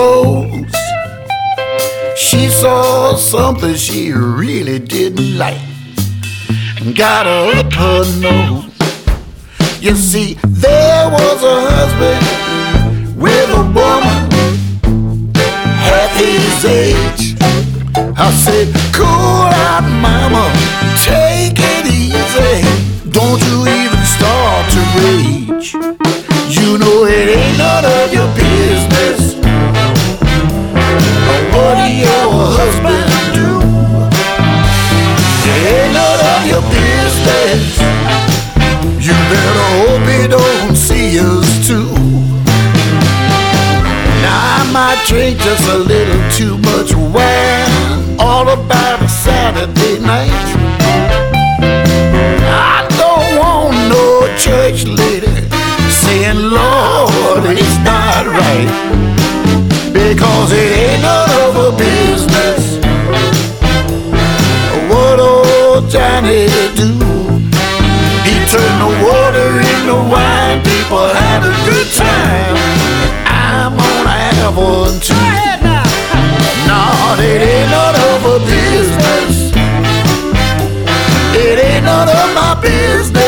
clothes. She saw something she really didn't like and got up her nose. You see, there was a husband with a woman half his age. I said, cool out, mama, take it easy. Don't you even start to rage. You know it ain't none of your business. Drink just a little too much wine. All about a Saturday night. I don't want no church lady saying, Lord, it's not right. Because it ain't none of her business. What old Johnny do? He turned the water into wine. People had a good time. I'm gonna have one too. No, it ain't none of her business. It ain't none of my business.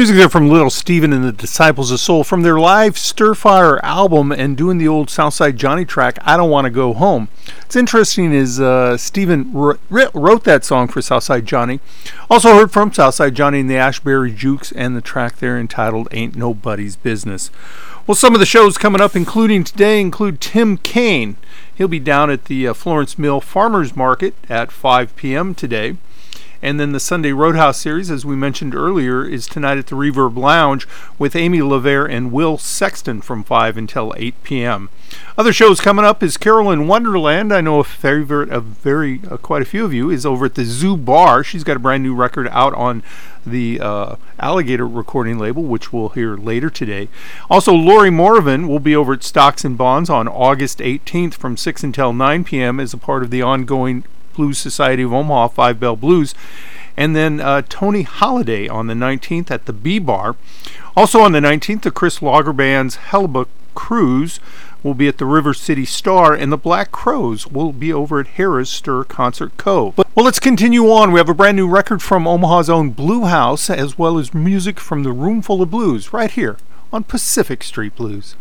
Music there from Little Steven and the Disciples of Soul from their live Soulfire album and doing the old Southside Johnny track, I Don't Want to Go Home. It's interesting is uh, Steven wr- wrote that song for Southside Johnny. Also heard from Southside Johnny and the Asbury Jukes and the track there entitled Ain't Nobody's Business. Well, some of the shows coming up, including today, include Tim Kane. He'll be down at the uh, Florence Mill Farmers Market at 5 p.m. today. And then the Sunday Roadhouse series, as we mentioned earlier, is tonight at the Reverb Lounge with Amy LaVere and Will Sexton from 5 until 8 p.m. Other shows coming up is Carolyn Wonderland. I know a favorite of very uh, quite a few of you is over at the Zoo Bar. She's got a brand new record out on the uh, Alligator recording label, which we'll hear later today. Also, Lori Morvan will be over at Stocks and Bonds on August 18th from 6 until 9 p.m. as a part of the ongoing Blues Society of Omaha Five Bell Blues. And then uh, Tony Holiday on the 19th at the B Bar. Also on the 19th, the Chris Lager Band's Hellebuck Cruise will be at the River City Star, and the Black Crowes will be over at Harrah's Stir Concert Cove. But, well, let's continue on. We have a brand new record from Omaha's own Blue House, as well as music from the Roomful of Blues, right here on Pacific Street Blues.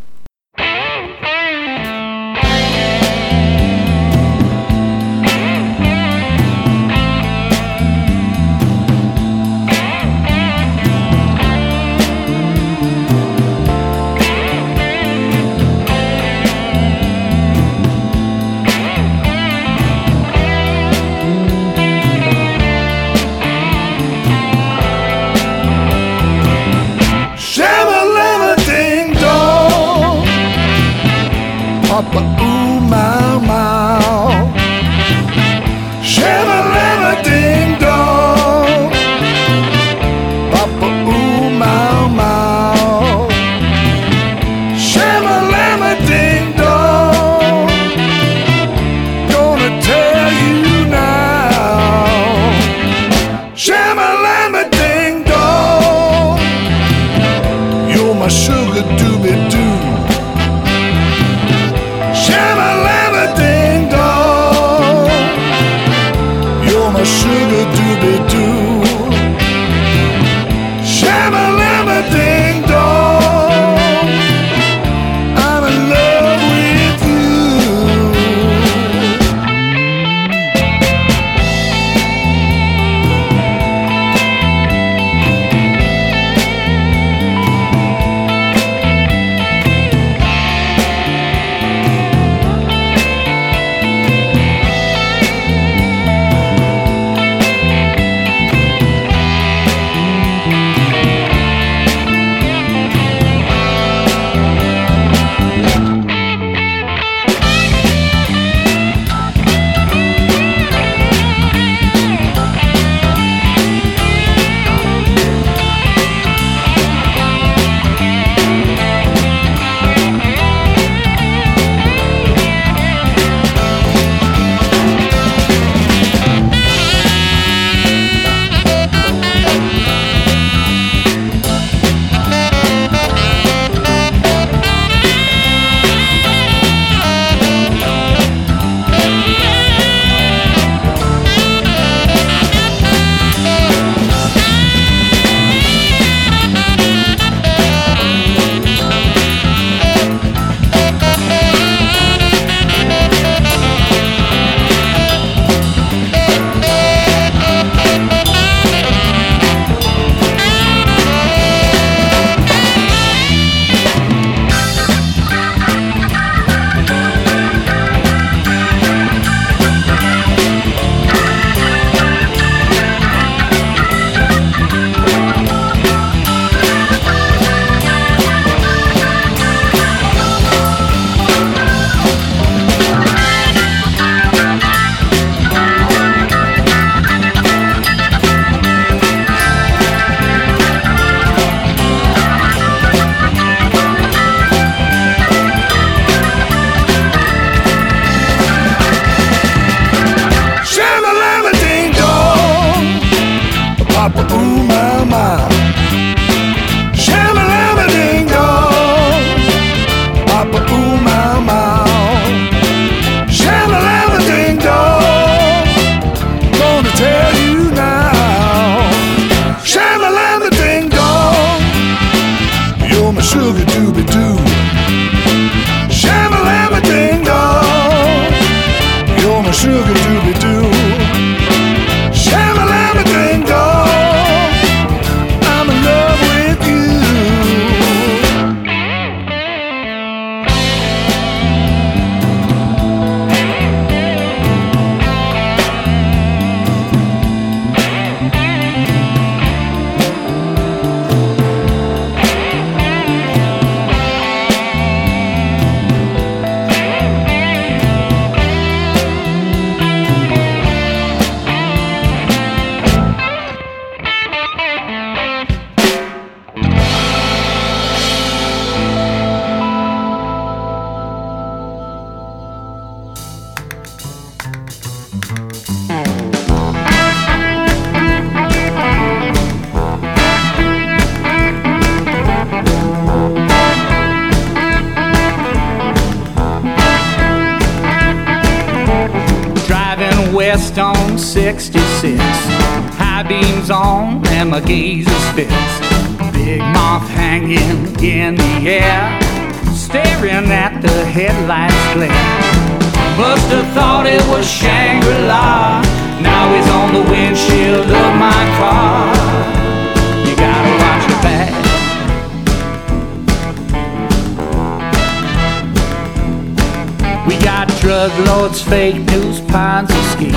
Drug lords, fake news, Ponzi schemes,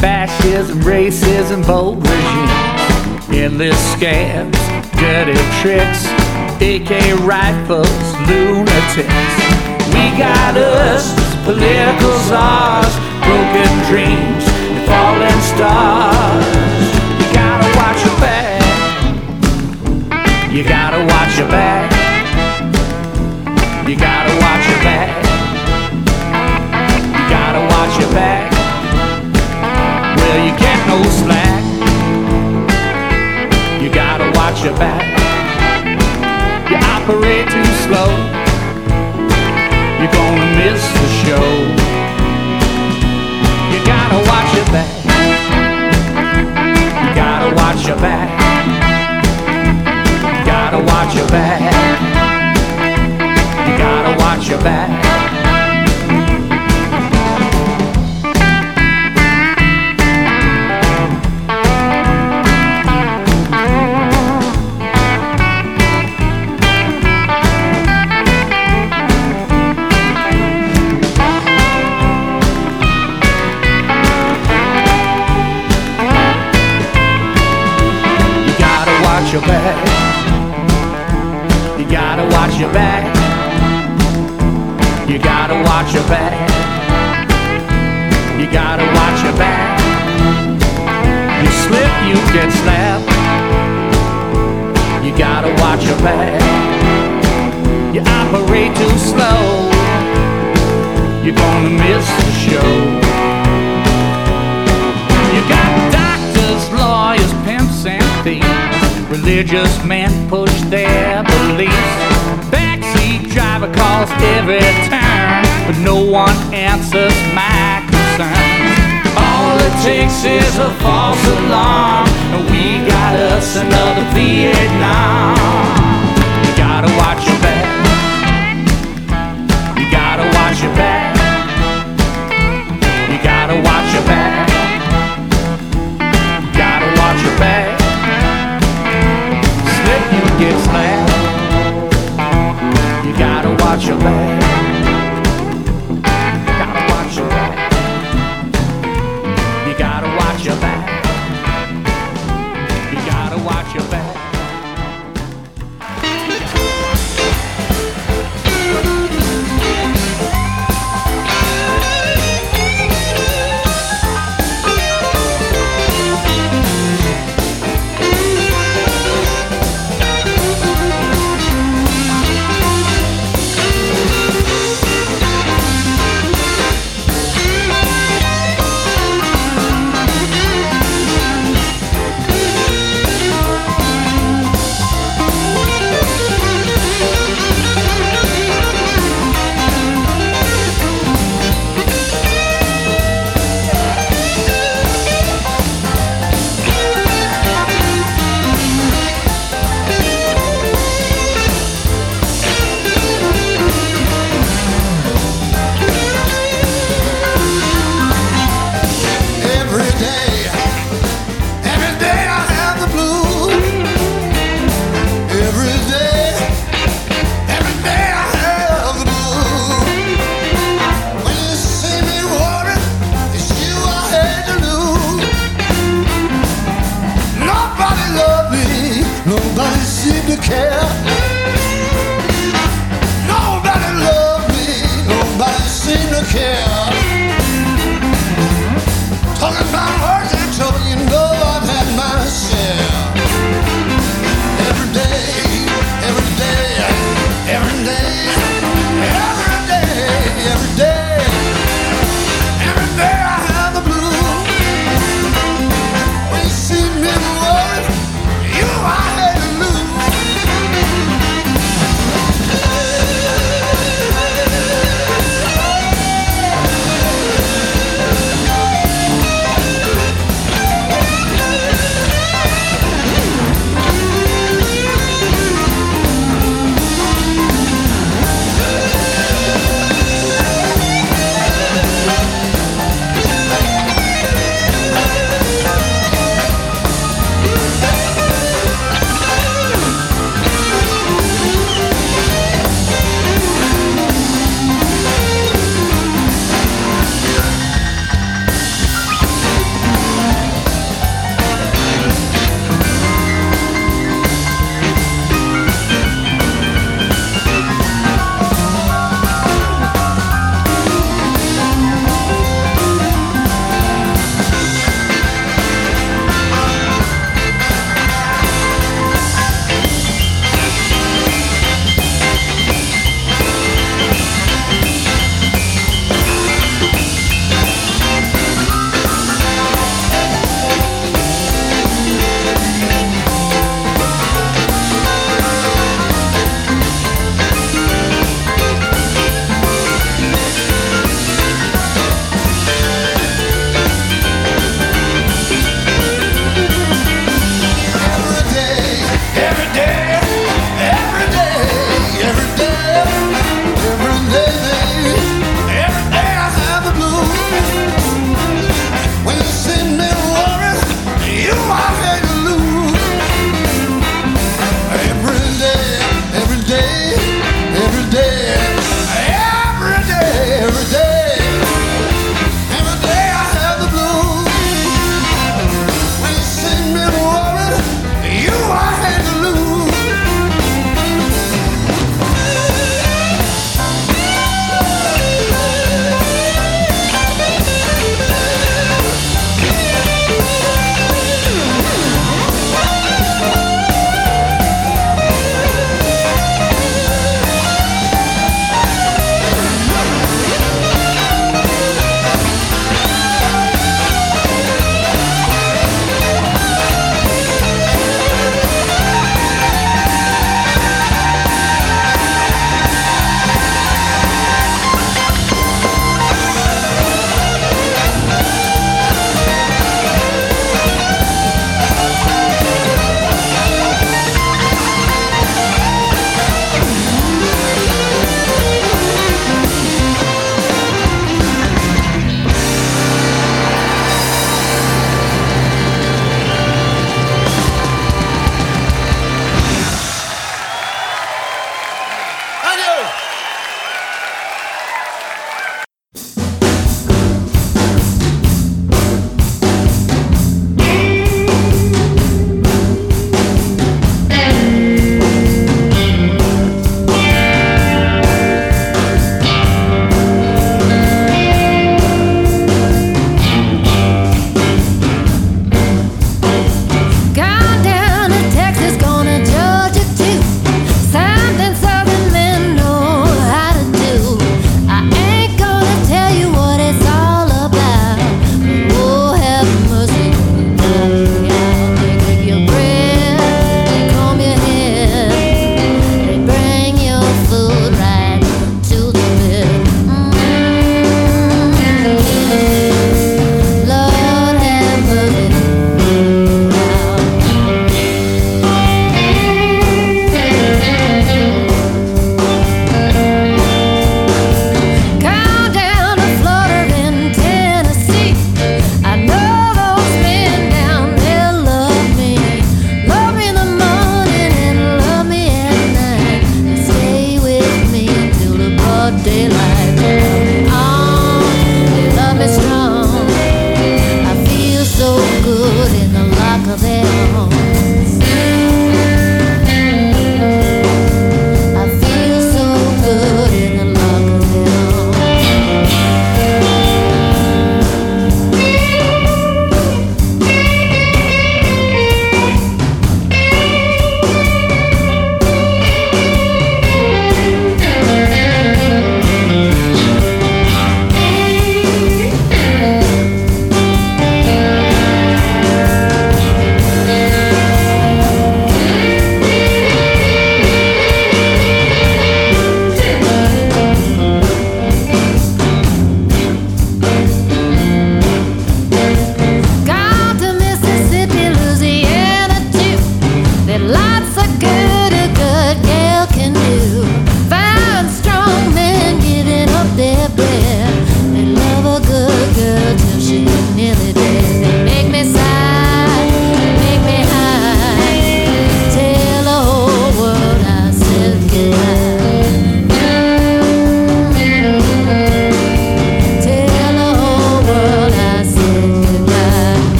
fascism, racism, bold regimes, endless scams, dirty tricks, AK rifles, lunatics. We got us, political czars, broken dreams, and fallen stars. You gotta watch your back. You gotta watch your back. no slack. You gotta watch your back. You operate too slow. You're gonna miss the show. You gotta watch your back. You gotta watch your back. You gotta watch your back. You gotta watch your back. Back. You operate too slow. You're gonna miss the show. You got doctors, lawyers, pimps, and thieves. Religious men push their beliefs. Backseat driver calls every turn, but no one answers my concerns. All it takes is a false alarm, and we got us another Vietnam.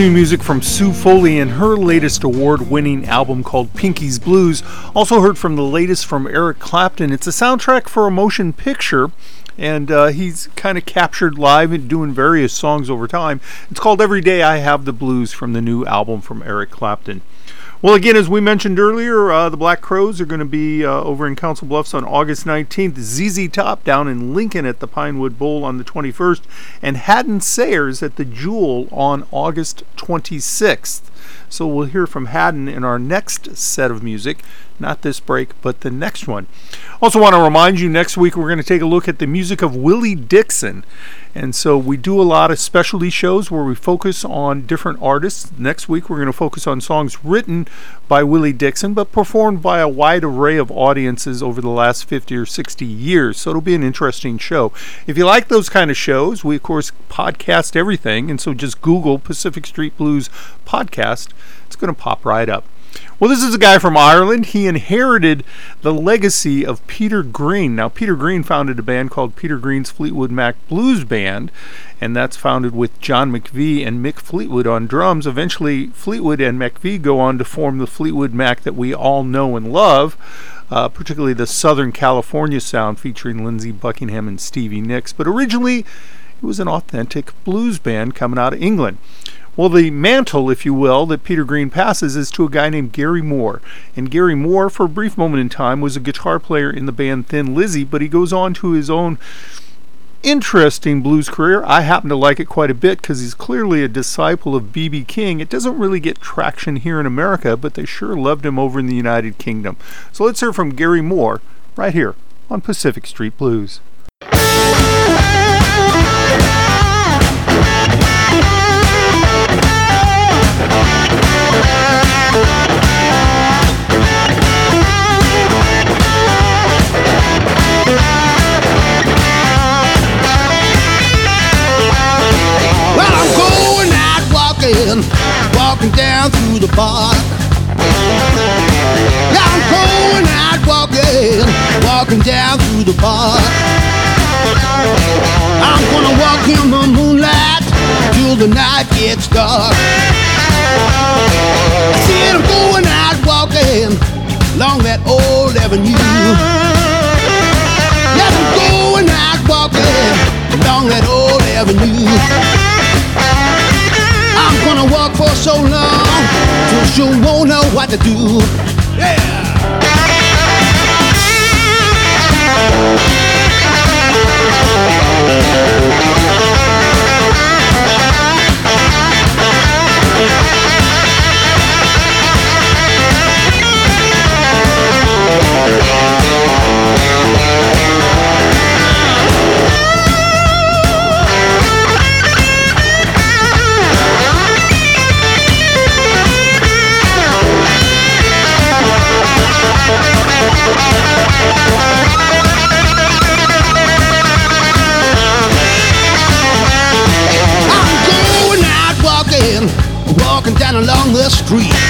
New music from Sue Foley and her latest award winning album called Pinky's Blues. Also heard from the latest from Eric Clapton. It's a soundtrack for a motion picture and uh, he's kind of captured live and doing various songs over time. It's called Every Day I Have the Blues from the new album from Eric Clapton. Well, again, as we mentioned earlier, uh, the Black Crowes are going to be uh, over in Council Bluffs on August 19th. ZZ Top down in Lincoln at the Pinewood Bowl on the 21st, and Hadden Sayers at the Jewel on August 26th. So we'll hear from Hadden in our next set of music. Not this break, but the next one. Also, want to remind you next week we're going to take a look at the music of Willie Dixon. And so we do a lot of specialty shows where we focus on different artists. Next week we're going to focus on songs written by Willie Dixon, but performed by a wide array of audiences over the last 50 or 60 years. So it'll be an interesting show. If you like those kind of shows, we of course podcast everything. And so just Google Pacific Street Blues podcast. It's going to pop right up. Well, this is a guy from Ireland. He inherited the legacy of Peter Green. Now, Peter Green founded a band called Peter Green's Fleetwood Mac Blues Band, and that's founded with John McVie and Mick Fleetwood on drums. Eventually, Fleetwood and McVie go on to form the Fleetwood Mac that we all know and love. Uh, particularly the Southern California sound featuring Lindsey Buckingham and Stevie Nicks. But originally, it was an authentic blues band coming out of England. Well, the mantle, if you will, that Peter Green passes is to a guy named Gary Moore. And Gary Moore, for a brief moment in time, was a guitar player in the band Thin Lizzy, but he goes on to his own interesting blues career. I happen to like it quite a bit because he's clearly a disciple of B.B. King. It doesn't really get traction here in America, but they sure loved him over in the United Kingdom. So let's hear from Gary Moore right here on Pacific Street Blues. Walking, walking down through the park. I'm going out walking, walking down through the park. I'm gonna walk in the moonlight till the night gets dark. Said I'm going out walking along that old avenue. Yes, I'm going out walking along that old avenue. Till you won't know what to do. Yeah. Along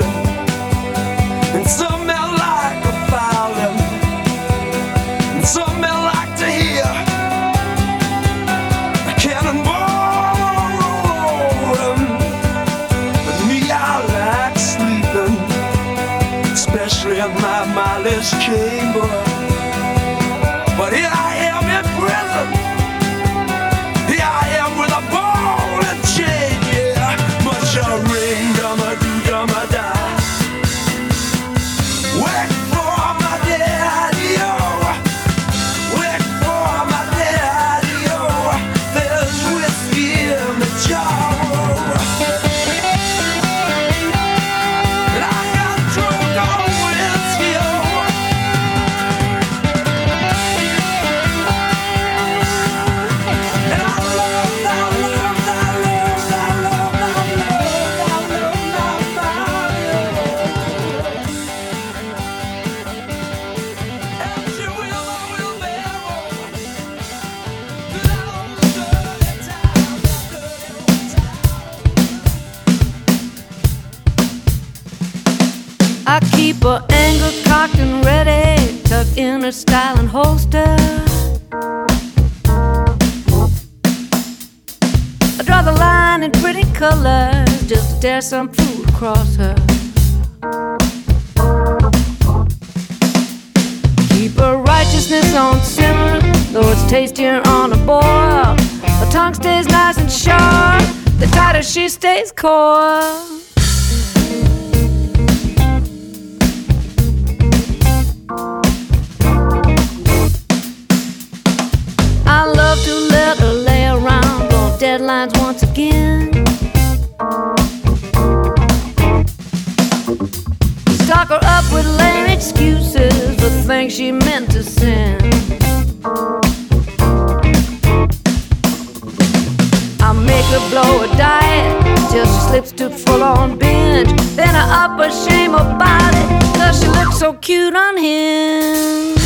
ocean dare some fool across her. Keep her righteousness on simmer, though it's tastier on a boil. Her tongue stays nice and sharp, the tighter she stays coiled. a blow a diet till she slips to full on binge. Then I up a shame about it, cause she looks so cute on him.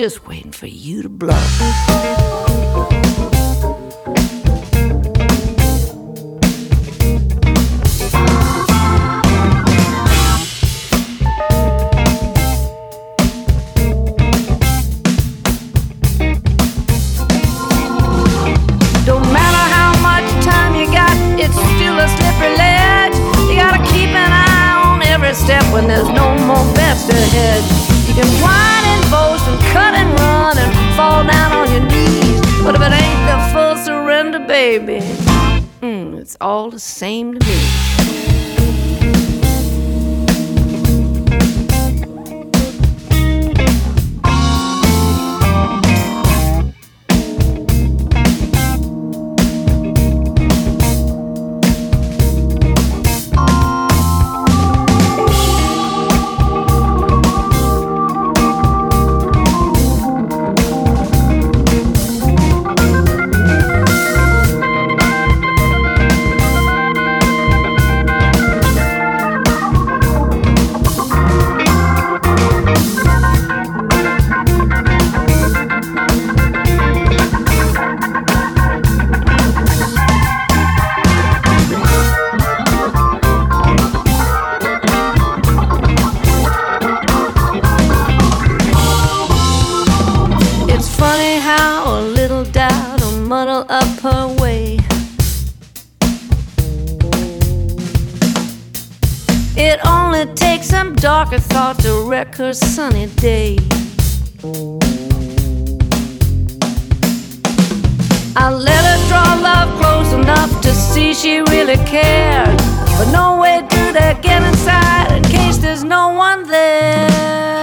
just waiting for you to blow. dark, I thought wreck her sunny day. I let her draw love close enough to see she really cared. But no way do they get inside in case there's no one there.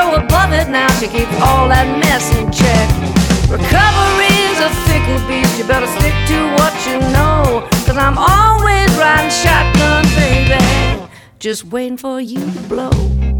show above it now. She keeps all that mess in check. Recovery's a fickle beast. You better stick to what you know. Cause I'm always riding shotgun, baby. Just waiting for you to blow.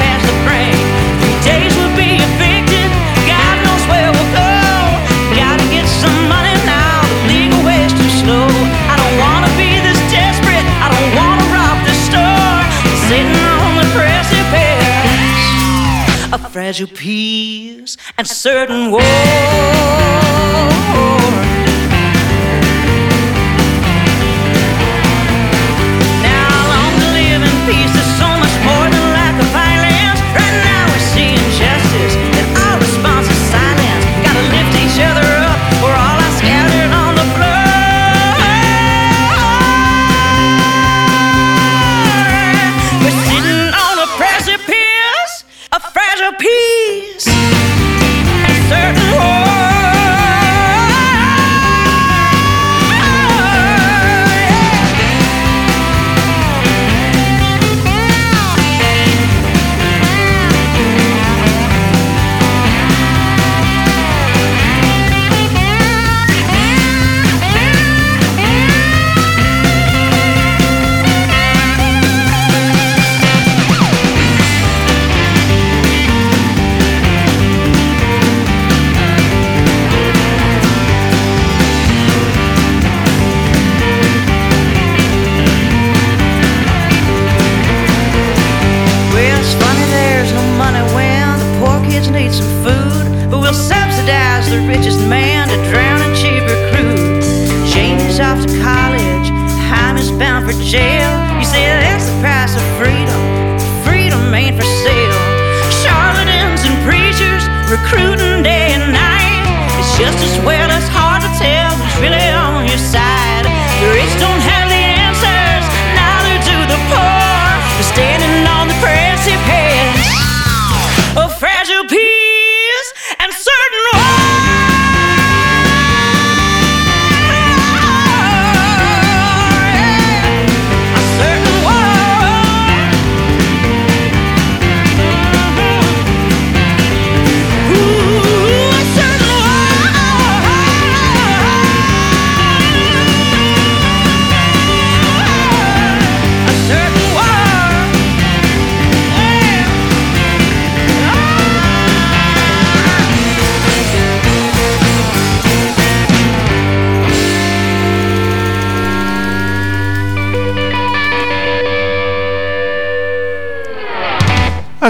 fragile peace and certain war.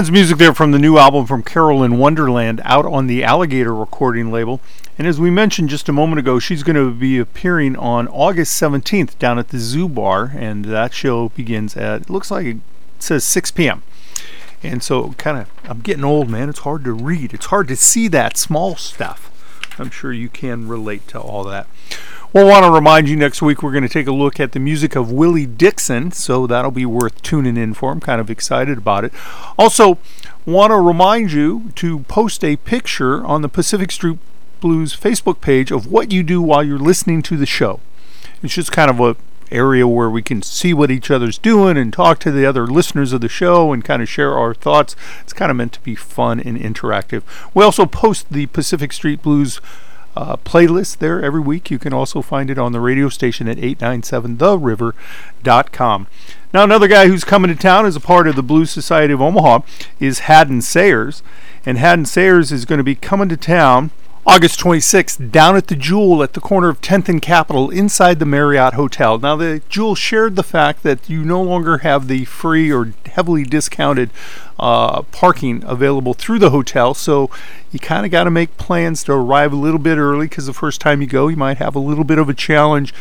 That's music there from the new album from Carolyn Wonderland out on the Alligator recording label. And as we mentioned just a moment ago, she's going to be appearing on August 17th down at the Zoo Bar. And that show begins at, it looks like it says 6 p.m. And so, kind of, I'm getting old, man. It's hard to read, it's hard to see that small stuff. I'm sure you can relate to all that. We'll want to remind you next week we're going to take a look at the music of Willie Dixon, so that'll be worth tuning in for. I'm kind of excited about it. Also, want to remind you to post a picture on the Pacific Street Blues Facebook page of what you do while you're listening to the show. It's just kind of a area where we can see what each other's doing and talk to the other listeners of the show and kind of share our thoughts. It's kind of meant to be fun and interactive. We also post the Pacific Street Blues uh, playlist there every week. You can also find it on the radio station at 897theriver.com. Now, another guy who's coming to town as a part of the Blues Society of Omaha is Hadden Sayers. And Hadden Sayers is going to be coming to town August 26th down at the Jewel at the corner of 10th and Capitol inside the Marriott Hotel. Now, the Jewel shared the fact that you no longer have the free or heavily discounted uh, parking available through the hotel, so you kind of got to make plans to arrive a little bit early because the first time you go, you might have a little bit of a challenge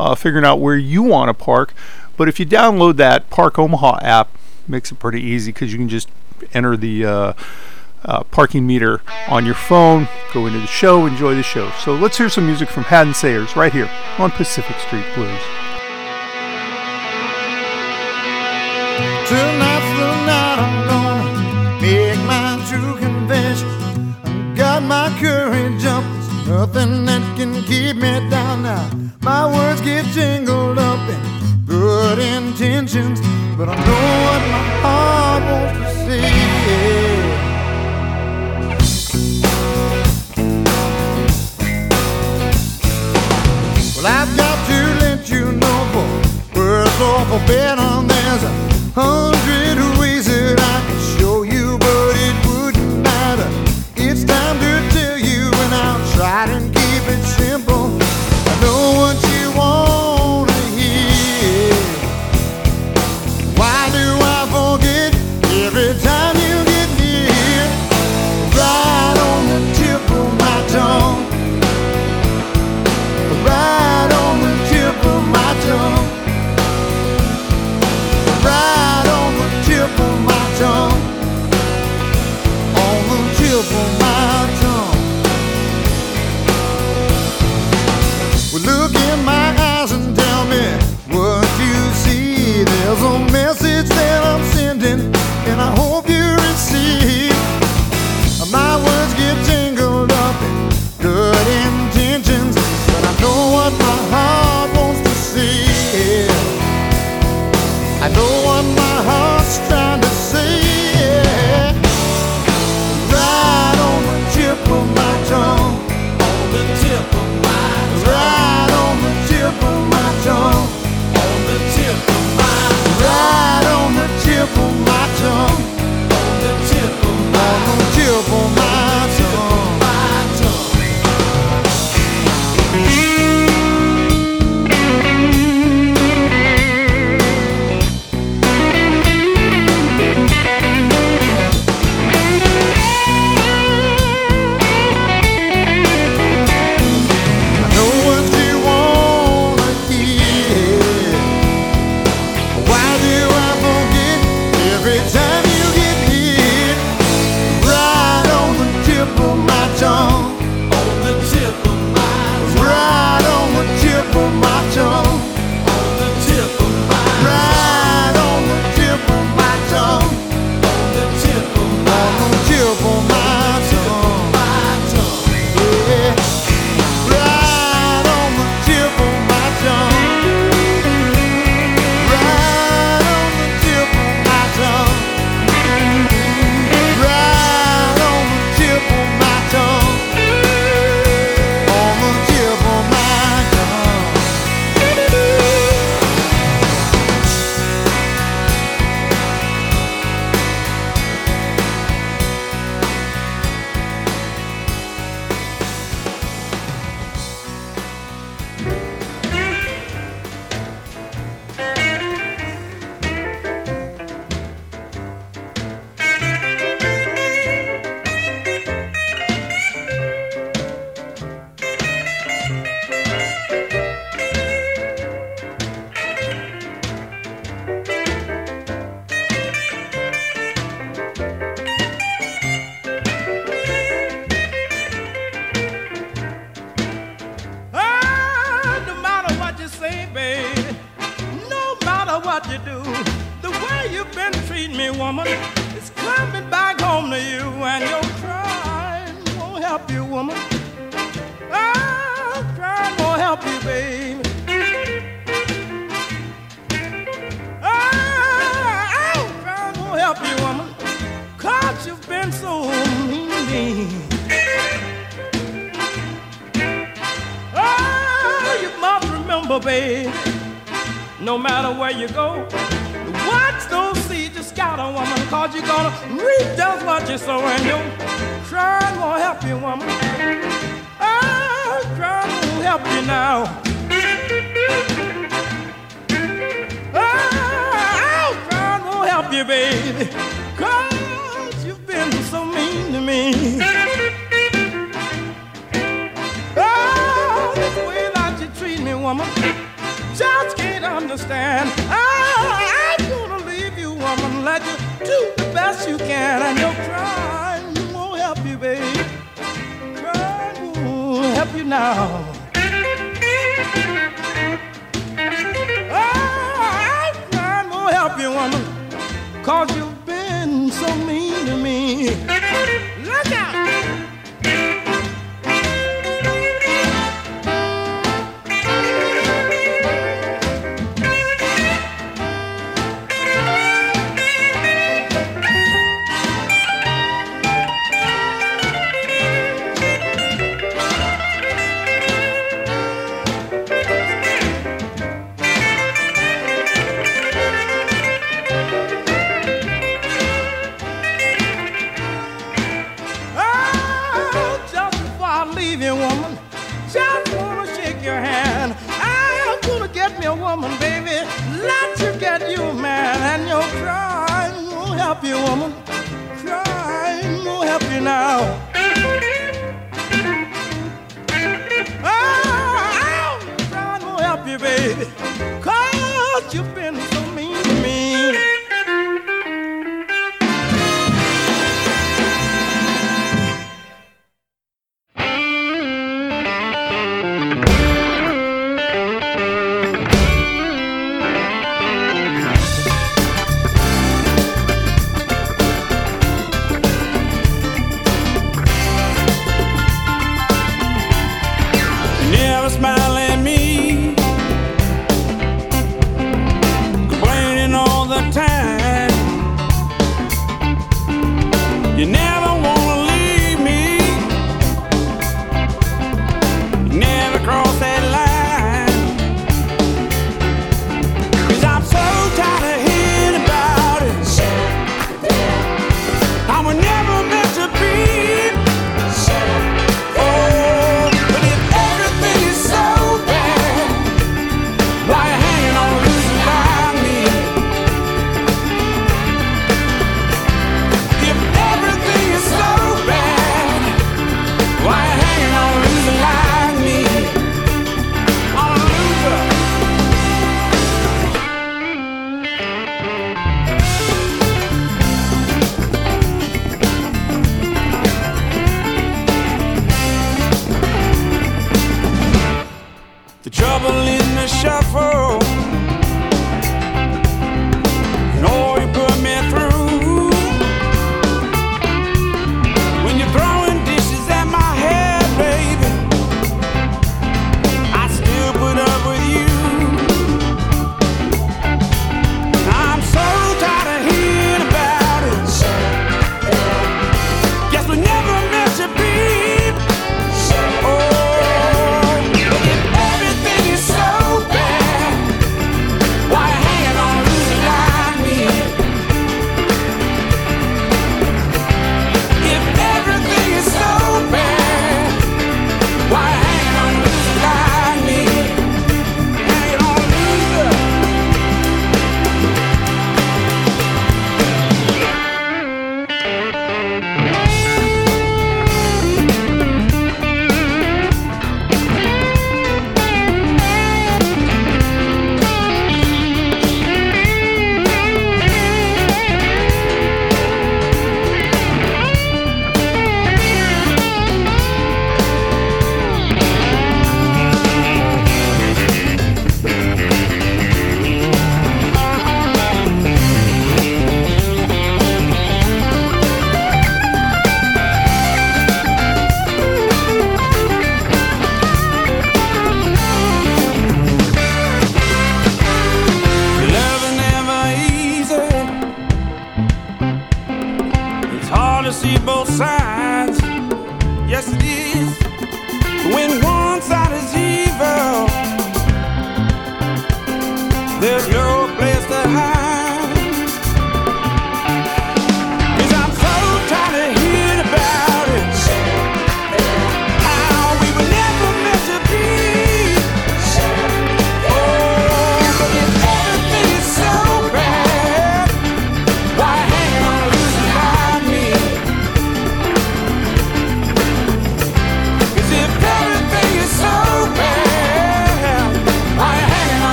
uh, figuring out where you want to park. But if you download that Park Omaha app, makes it pretty easy because you can just enter the uh, uh, parking meter on your phone, go into the show, enjoy the show. So let's hear some music from Hadden Sayers right here on Pacific Street Blues. Tonight's the night I'm gonna make my true confession. I've got my courage up, there's nothing that can keep me down now. My words get jingled up in good intentions, but I know what my heart wants to say. Well, I've got to let you know for worse or for better, there's a hundred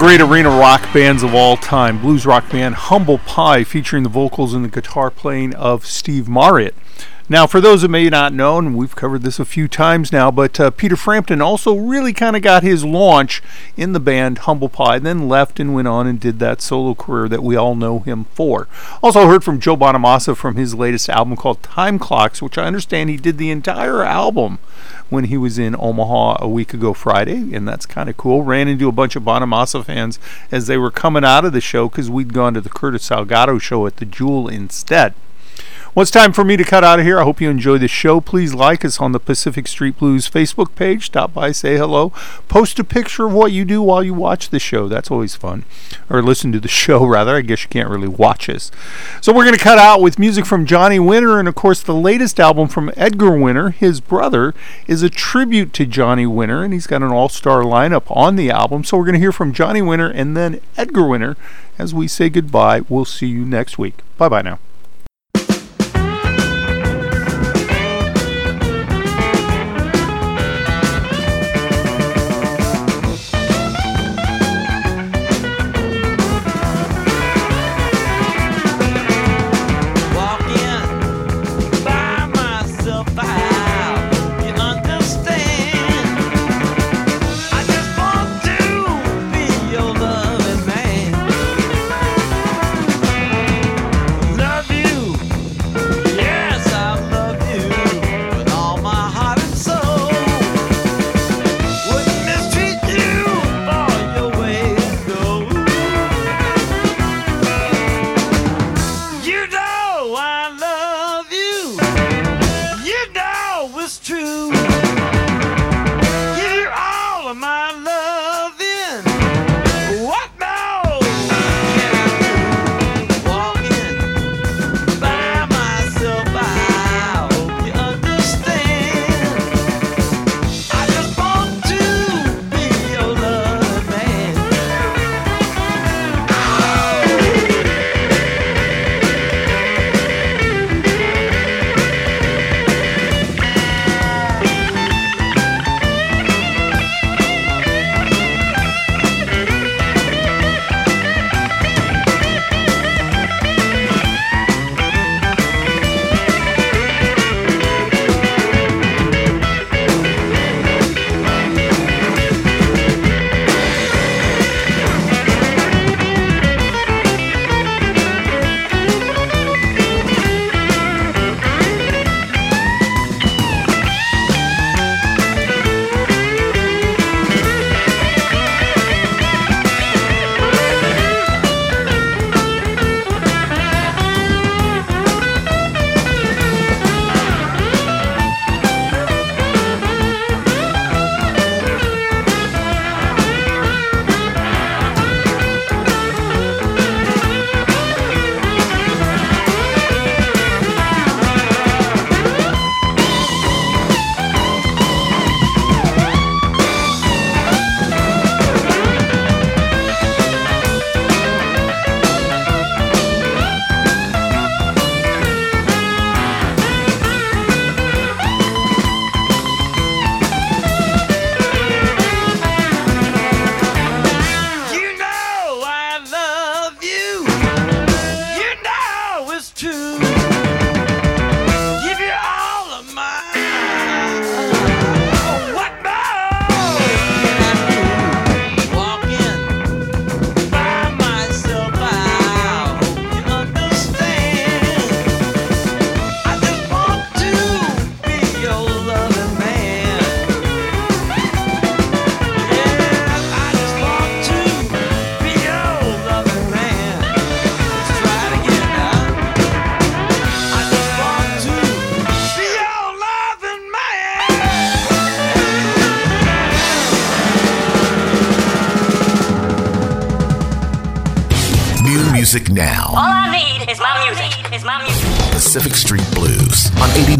great arena rock bands of all time blues rock band Humble Pie, featuring the vocals and the guitar playing of Steve Marriott. Now, for those who may not know, and we've covered this a few times now, but uh, Peter Frampton also really kind of got his launch in the band Humble Pie, then left and went on and did that solo career that we all know him for. Also heard from Joe Bonamassa from his latest album called Time Clocks, which I understand he did the entire album when he was in Omaha a week ago Friday, and that's kind of cool. Ran into a bunch of Bonamassa fans as they were coming out of the show because we'd gone to the Curtis Salgado show at the Jewel instead. Well, it's time for me to cut out of here. I hope you enjoy the show. Please like us on the Pacific Street Blues Facebook page. Stop by, say hello, post a picture of what you do while you watch the show. That's always fun. Or listen to the show, rather. I guess you can't really watch us. So we're going to cut out with music from Johnny Winter, and of course, the latest album from Edgar Winter, his brother, is a tribute to Johnny Winter, and he's got an all star lineup on the album. So we're going to hear from Johnny Winter and then Edgar Winter as we say goodbye. We'll see you next week. Bye bye now.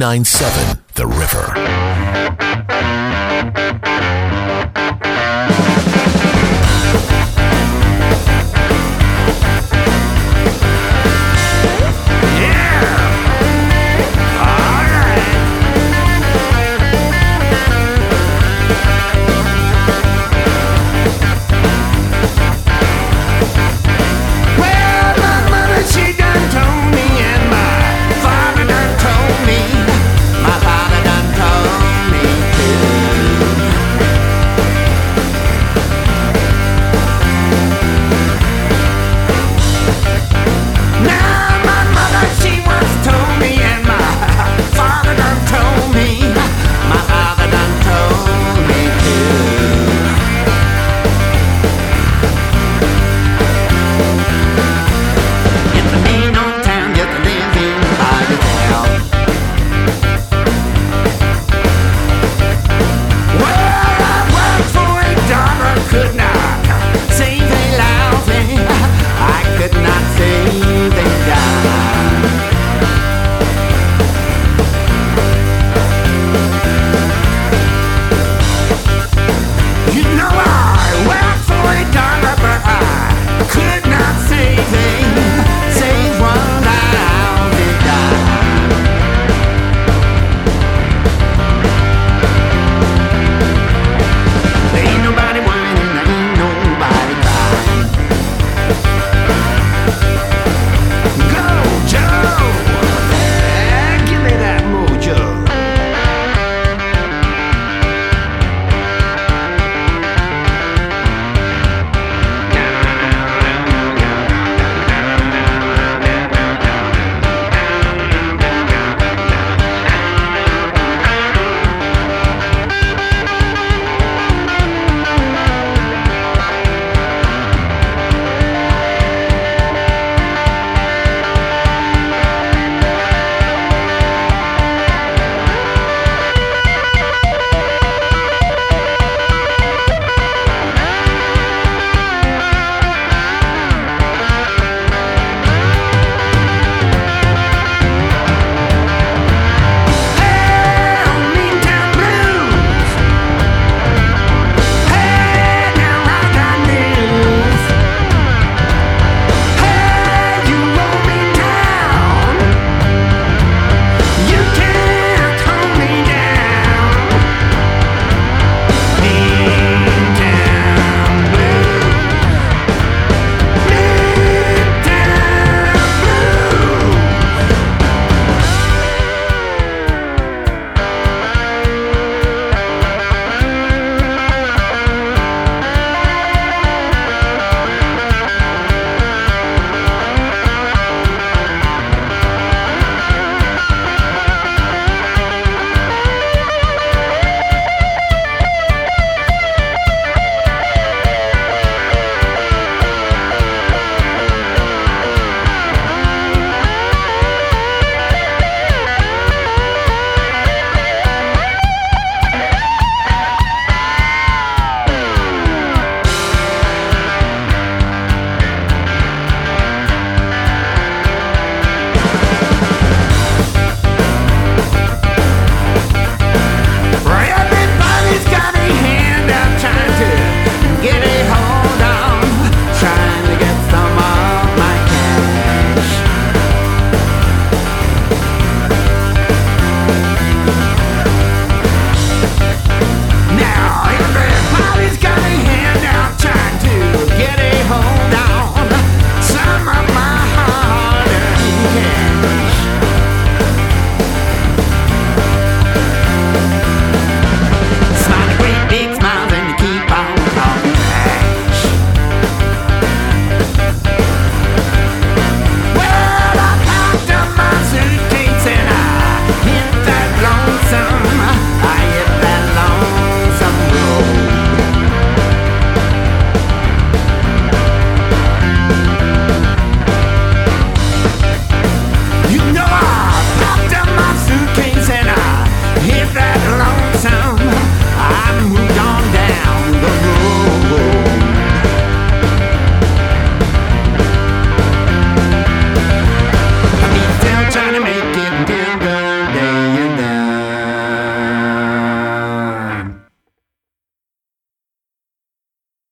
997 The River.